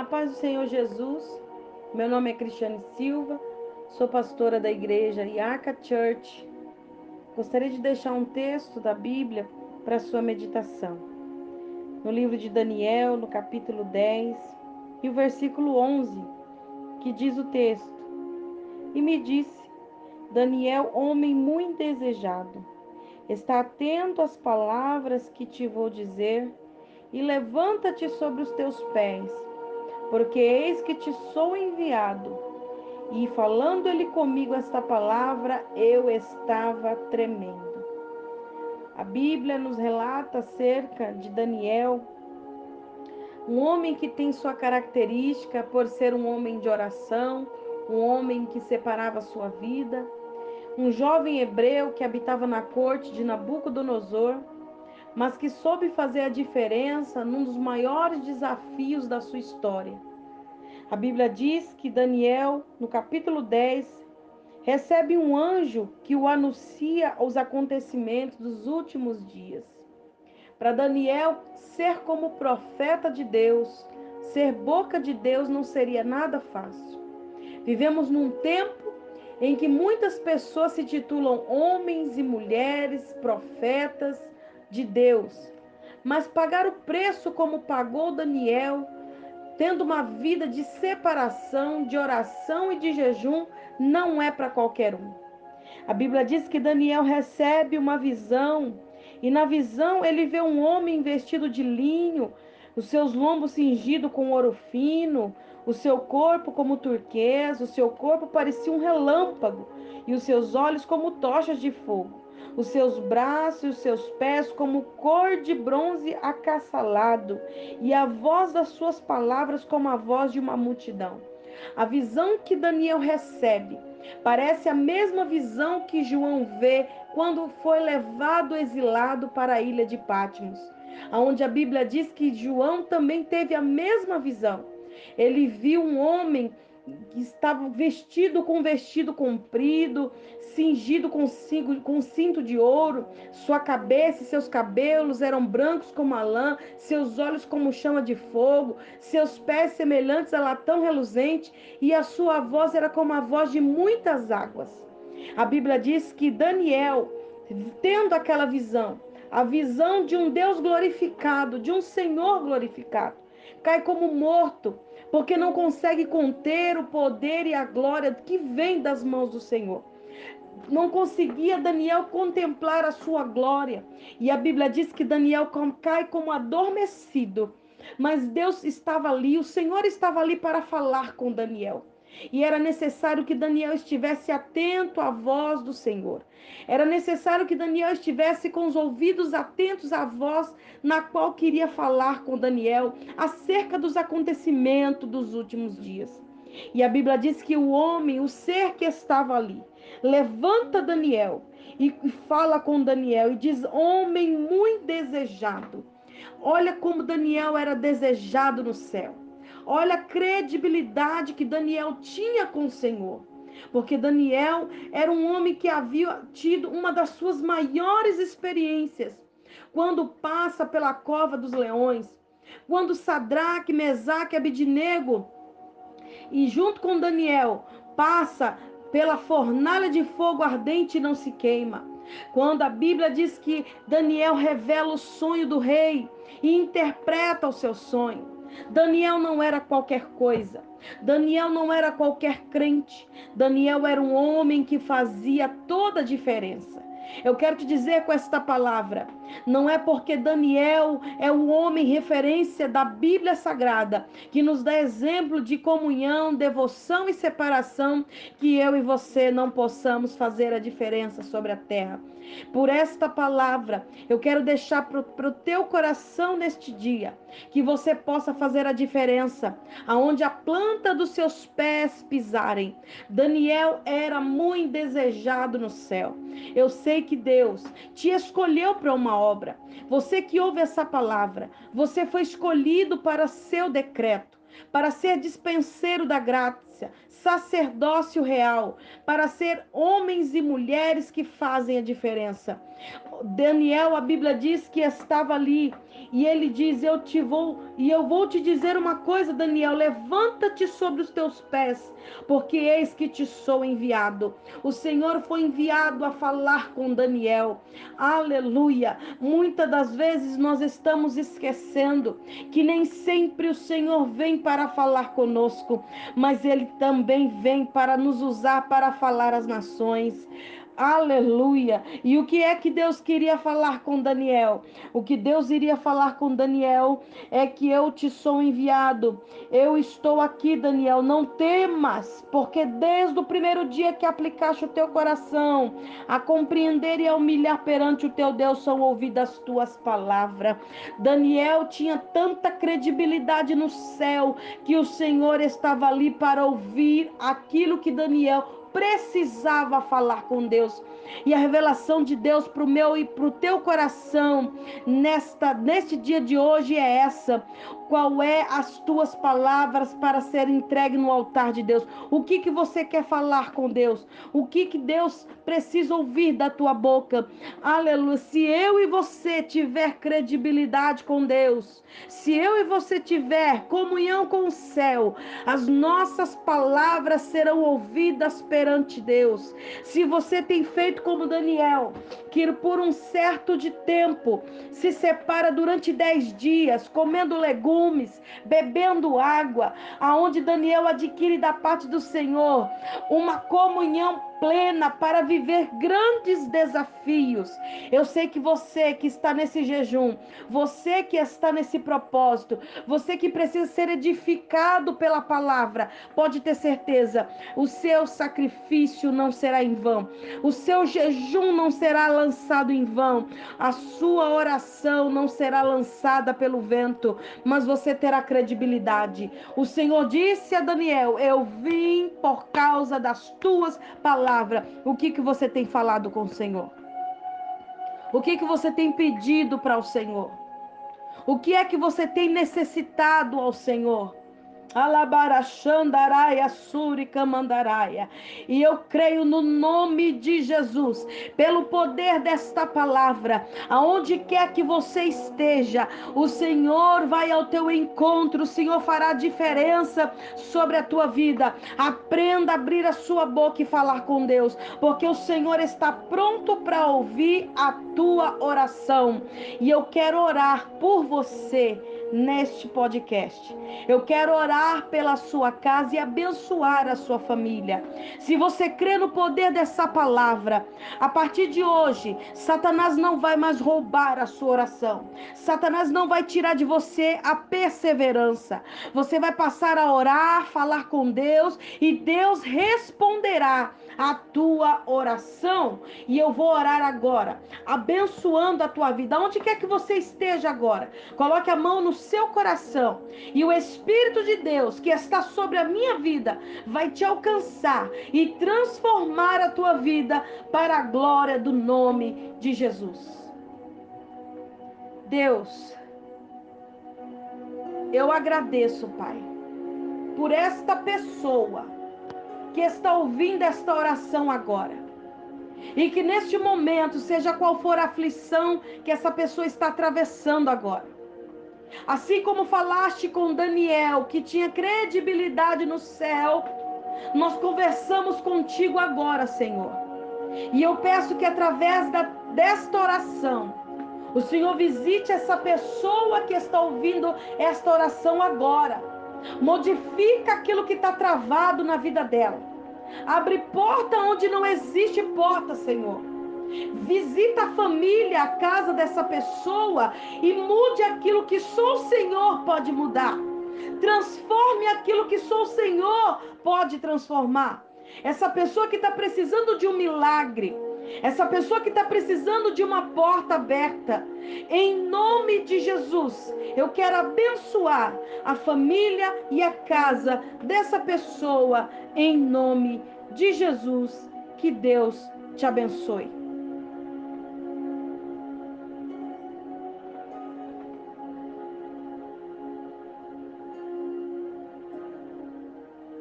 A paz do Senhor Jesus. Meu nome é Cristiane Silva, sou pastora da igreja Iaca Church. Gostaria de deixar um texto da Bíblia para sua meditação. No livro de Daniel, no capítulo 10, e o versículo 11, que diz o texto: E me disse: Daniel, homem muito desejado, está atento às palavras que te vou dizer e levanta-te sobre os teus pés porque eis que te sou enviado. E falando ele comigo esta palavra, eu estava tremendo. A Bíblia nos relata acerca de Daniel, um homem que tem sua característica por ser um homem de oração, um homem que separava sua vida, um jovem hebreu que habitava na corte de Nabucodonosor, mas que soube fazer a diferença num dos maiores desafios da sua história. A Bíblia diz que Daniel, no capítulo 10, recebe um anjo que o anuncia os acontecimentos dos últimos dias. Para Daniel ser como profeta de Deus, ser boca de Deus não seria nada fácil. Vivemos num tempo em que muitas pessoas se titulam homens e mulheres profetas, de Deus, mas pagar o preço como pagou Daniel, tendo uma vida de separação, de oração e de jejum, não é para qualquer um. A Bíblia diz que Daniel recebe uma visão, e na visão ele vê um homem vestido de linho, os seus lombos cingidos com ouro fino, o seu corpo como turquesa, o seu corpo parecia um relâmpago, e os seus olhos como tochas de fogo os seus braços e os seus pés como cor de bronze acaçalado, e a voz das suas palavras como a voz de uma multidão. A visão que Daniel recebe parece a mesma visão que João vê quando foi levado exilado para a ilha de Patmos, aonde a Bíblia diz que João também teve a mesma visão. Ele viu um homem estava vestido com vestido comprido, cingido com, com cinto de ouro, sua cabeça e seus cabelos eram brancos como a lã, seus olhos como chama de fogo, seus pés semelhantes a latão reluzente, e a sua voz era como a voz de muitas águas. A Bíblia diz que Daniel, tendo aquela visão, a visão de um Deus glorificado, de um Senhor glorificado, cai como morto, porque não consegue conter o poder e a glória que vem das mãos do Senhor. Não conseguia Daniel contemplar a sua glória. E a Bíblia diz que Daniel cai como adormecido. Mas Deus estava ali, o Senhor estava ali para falar com Daniel. E era necessário que Daniel estivesse atento à voz do Senhor. Era necessário que Daniel estivesse com os ouvidos atentos à voz na qual queria falar com Daniel acerca dos acontecimentos dos últimos dias. E a Bíblia diz que o homem, o ser que estava ali, levanta Daniel e fala com Daniel e diz: Homem muito desejado. Olha como Daniel era desejado no céu. Olha a credibilidade que Daniel tinha com o Senhor. Porque Daniel era um homem que havia tido uma das suas maiores experiências quando passa pela cova dos leões, quando Sadraque, Mesaque Abidinego e junto com Daniel passa pela fornalha de fogo ardente e não se queima. Quando a Bíblia diz que Daniel revela o sonho do rei e interpreta o seu sonho. Daniel não era qualquer coisa. Daniel não era qualquer crente. Daniel era um homem que fazia toda a diferença. Eu quero te dizer com esta palavra: não é porque Daniel é o homem referência da Bíblia Sagrada que nos dá exemplo de comunhão, devoção e separação que eu e você não possamos fazer a diferença sobre a terra. Por esta palavra, eu quero deixar para o teu coração neste dia que você possa fazer a diferença aonde a planta dos seus pés pisarem. Daniel era muito desejado no céu. Eu sei que Deus te escolheu para uma obra. Você que ouve essa palavra, você foi escolhido para seu decreto para ser dispenseiro da graça, sacerdócio real, para ser homens e mulheres que fazem a diferença. Daniel, a Bíblia diz que estava ali e ele diz: Eu te vou e eu vou te dizer uma coisa, Daniel, levanta-te sobre os teus pés, porque eis que te sou enviado. O Senhor foi enviado a falar com Daniel. Aleluia. Muitas das vezes nós estamos esquecendo que nem sempre o Senhor vem para falar conosco, mas ele também vem para nos usar para falar às nações. Aleluia! E o que é que Deus queria falar com Daniel? O que Deus iria falar com Daniel é que eu te sou enviado. Eu estou aqui, Daniel. Não temas, porque desde o primeiro dia que aplicaste o teu coração a compreender e a humilhar perante o teu Deus, são ouvidas as tuas palavras. Daniel tinha tanta credibilidade no céu que o Senhor estava ali para ouvir aquilo que Daniel precisava falar com Deus. E a revelação de Deus para o meu e para o teu coração nesta neste dia de hoje é essa. Qual é as tuas palavras para ser entregue no altar de Deus? O que que você quer falar com Deus? O que que Deus precisa ouvir da tua boca? Aleluia. Se eu e você tiver credibilidade com Deus, se eu e você tiver comunhão com o céu, as nossas palavras serão ouvidas perante Deus. Se você tem feito como Daniel, que por um certo de tempo se separa durante dez dias, comendo legumes, bebendo água, aonde Daniel adquire da parte do Senhor uma comunhão plena para viver grandes desafios. Eu sei que você que está nesse jejum, você que está nesse propósito, você que precisa ser edificado pela palavra, pode ter certeza, o seu sacrifício não será em vão, o seu jejum não será lançado em vão, a sua oração não será lançada pelo vento, mas você terá credibilidade. O Senhor disse a Daniel: Eu vim por causa das tuas palavras palavra, o que, que você tem falado com o Senhor? O que, que você tem pedido para o Senhor? O que é que você tem necessitado ao Senhor? Alabarachandaraia suricamandaraia. E eu creio no nome de Jesus, pelo poder desta palavra, aonde quer que você esteja, o Senhor vai ao teu encontro, o Senhor fará diferença sobre a tua vida. Aprenda a abrir a sua boca e falar com Deus, porque o Senhor está pronto para ouvir a tua oração. E eu quero orar por você neste podcast. Eu quero orar pela sua casa e abençoar a sua família. Se você crê no poder dessa palavra, a partir de hoje, Satanás não vai mais roubar a sua oração. Satanás não vai tirar de você a perseverança. Você vai passar a orar, falar com Deus e Deus responderá a tua oração. E eu vou orar agora, abençoando a tua vida. Onde quer que você esteja agora, coloque a mão no seu coração e o Espírito de Deus que está sobre a minha vida vai te alcançar e transformar a tua vida para a glória do nome de Jesus. Deus, eu agradeço, Pai, por esta pessoa que está ouvindo esta oração agora. E que neste momento, seja qual for a aflição que essa pessoa está atravessando agora. Assim como falaste com Daniel, que tinha credibilidade no céu, nós conversamos contigo agora, Senhor. E eu peço que através da, desta oração, o Senhor visite essa pessoa que está ouvindo esta oração agora Modifica aquilo que está travado na vida dela. Abre porta onde não existe porta, Senhor. Visita a família, a casa dessa pessoa e mude aquilo que só o Senhor pode mudar. Transforme aquilo que só o Senhor pode transformar. Essa pessoa que está precisando de um milagre, essa pessoa que está precisando de uma porta aberta, em nome de Jesus, eu quero abençoar a família e a casa dessa pessoa, em nome de Jesus. Que Deus te abençoe.